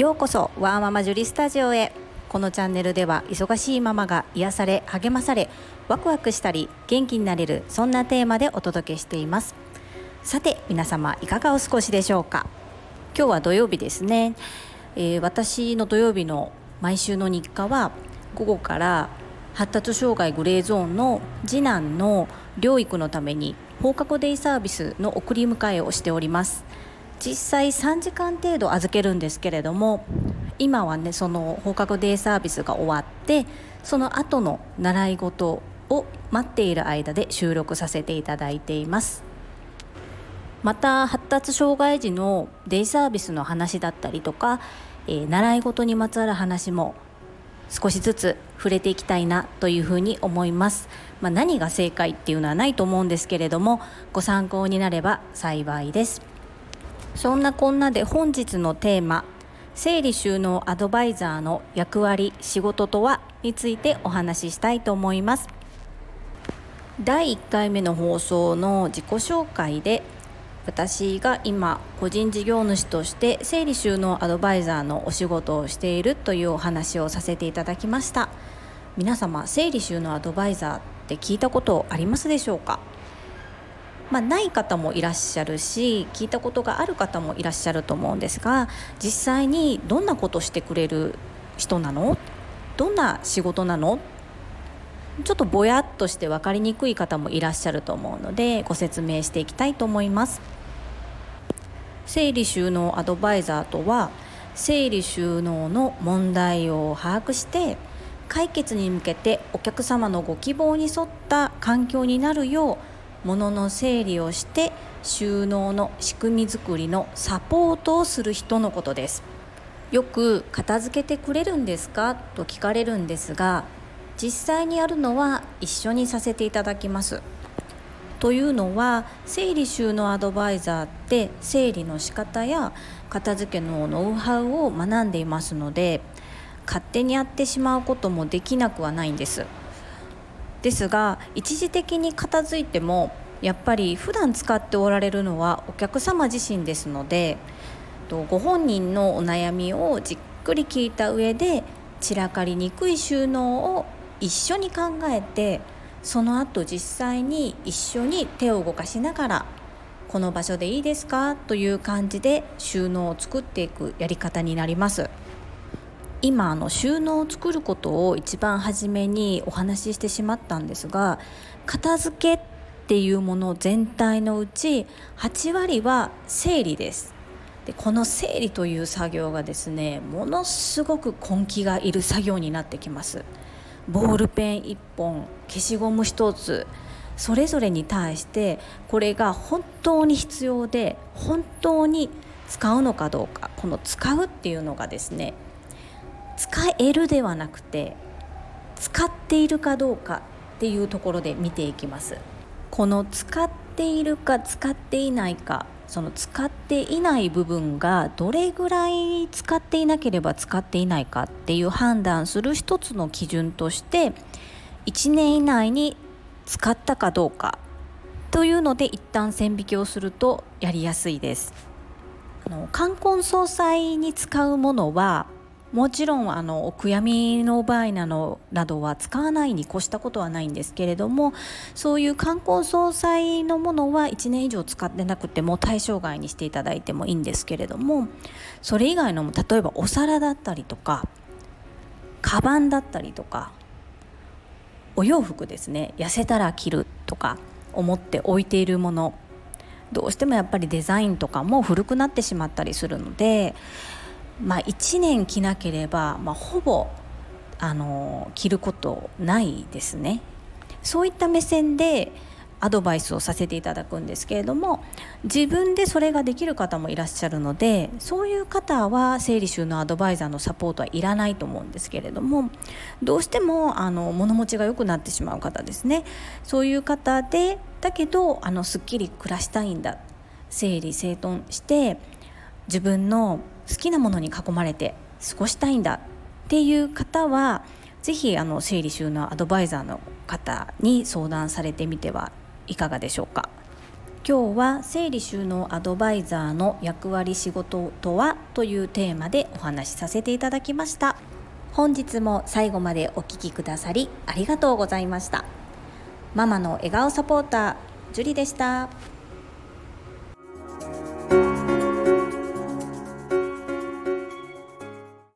ようこそワーママジュリスタジオへ。このチャンネルでは忙しいママが癒され励まされワクワクしたり元気になれるそんなテーマでお届けしています。さて皆様いかがお過ごしでしょうか？今日は土曜日ですね、えー、私の土曜日の毎週の日課は午後から発達障害グレーゾーンの次男の療育のために放課後デイサービスの送り迎えをしております。実際3時間程度預けるんですけれども今はねその放課後デイサービスが終わってその後の習い事を待っている間で収録させていただいています。また発達障害児のデイサービスの話だったりとか、えー、習い事にまつわる話も少しずつ触れていきたいなというふうに思います、まあ、何が正解っていうのはないと思うんですけれどもご参考になれば幸いです。そんなこんなで本日のテーマ整理収納アドバイザーの役割仕事とはについてお話ししたいと思います。第1回目の放送の自己紹介で私が今個人事業主として整理収納アドバイザーのお仕事をしているというお話をさせていただきました。皆様整理収納アドバイザーって聞いたことありますでしょうか？まあ、ない方もいらっしゃるし聞いたことがある方もいらっしゃると思うんですが実際にどんなことしてくれる人なの？どんな仕事なの？ちょっとぼやっとして分かりにくい方もいらっしゃると思うのでご説明していきたいと思います。整理収納アドバイザーとは整理収納の問題を把握して解決に向けてお客様のご希望に沿った環境になるよう物の整理をして収納の仕組み作りのサポートをする人のことです。よく片付けてくれるんですか？と聞かれるんですが実際にやるのは一緒にさせていただきます。というのは整理収納アドバイザーって整理の仕方や片付けのノウハウを学んでいますので勝手にやってしまうこともできなくはないんです。ですが一時的に片付いてもやっぱり普段使っておられるのはお客様自身ですのでご本人のお悩みをじっくり聞いた上で散らかりにくい収納を一緒に考えてその後実際に一緒に手を動かしながらこの場所でいいですかという感じで収納を作っていくやり方になります。今あの収納を作ることを一番初めにお話ししてしまったんですが片付けっていうもの全体のうち8割は整理です。でこの整理という作業がですねものすごく根気がいる作業になってきます。ボールペン1本消しゴム1つそれぞれに対してこれが本当に必要で本当に使うのかどうかこの使うっていうのがですね使えるではなくて使っているかどうかっていうところで見ていきますこの使っているか使っていないかその使っていない部分がどれぐらい使っていなければ使っていないかっていう判断する一つの基準として1年以内に使ったかどうかというので一旦線引きをするとやりやすいです。あの冠婚葬祭に使うものはもちろんあのお悔やみの場合なのなどは使わないに越したことはないんですけれどもそういう観光総裁のものは1年以上使ってなくても対象外にしていただいてもいいんですけれどもそれ以外のも例えばお皿だったりとかカバンだったりとかお洋服ですね痩せたら着るとか思って置いているものどうしてもやっぱりデザインとかも古くなってしまったりするのでまあ、1年着なければ、まあ、ほぼあの着ることないですね。そういった目線でアドバイスをさせていただくんですけれども自分でそれができる方もいらっしゃるのでそういう方は整理収納アドバイザーのサポートはいらないと思うんですけれどもどうしてもあの物持ちが良くなってしまう方ですねそういう方でだけどあのすっきり暮らしたいんだ整理整頓して自分の好きなものに囲まれて過ごしたいんだっていう方は是非あの整理収納アドバイザーの方に相談されてみてはいかがでしょうか。今日は整理収納アドバイザーの役割仕事とはというテーマでお話しさせていただきました。本日も最後までお聴きくださりありがとうございました。ママの笑顔サポータージュリでした。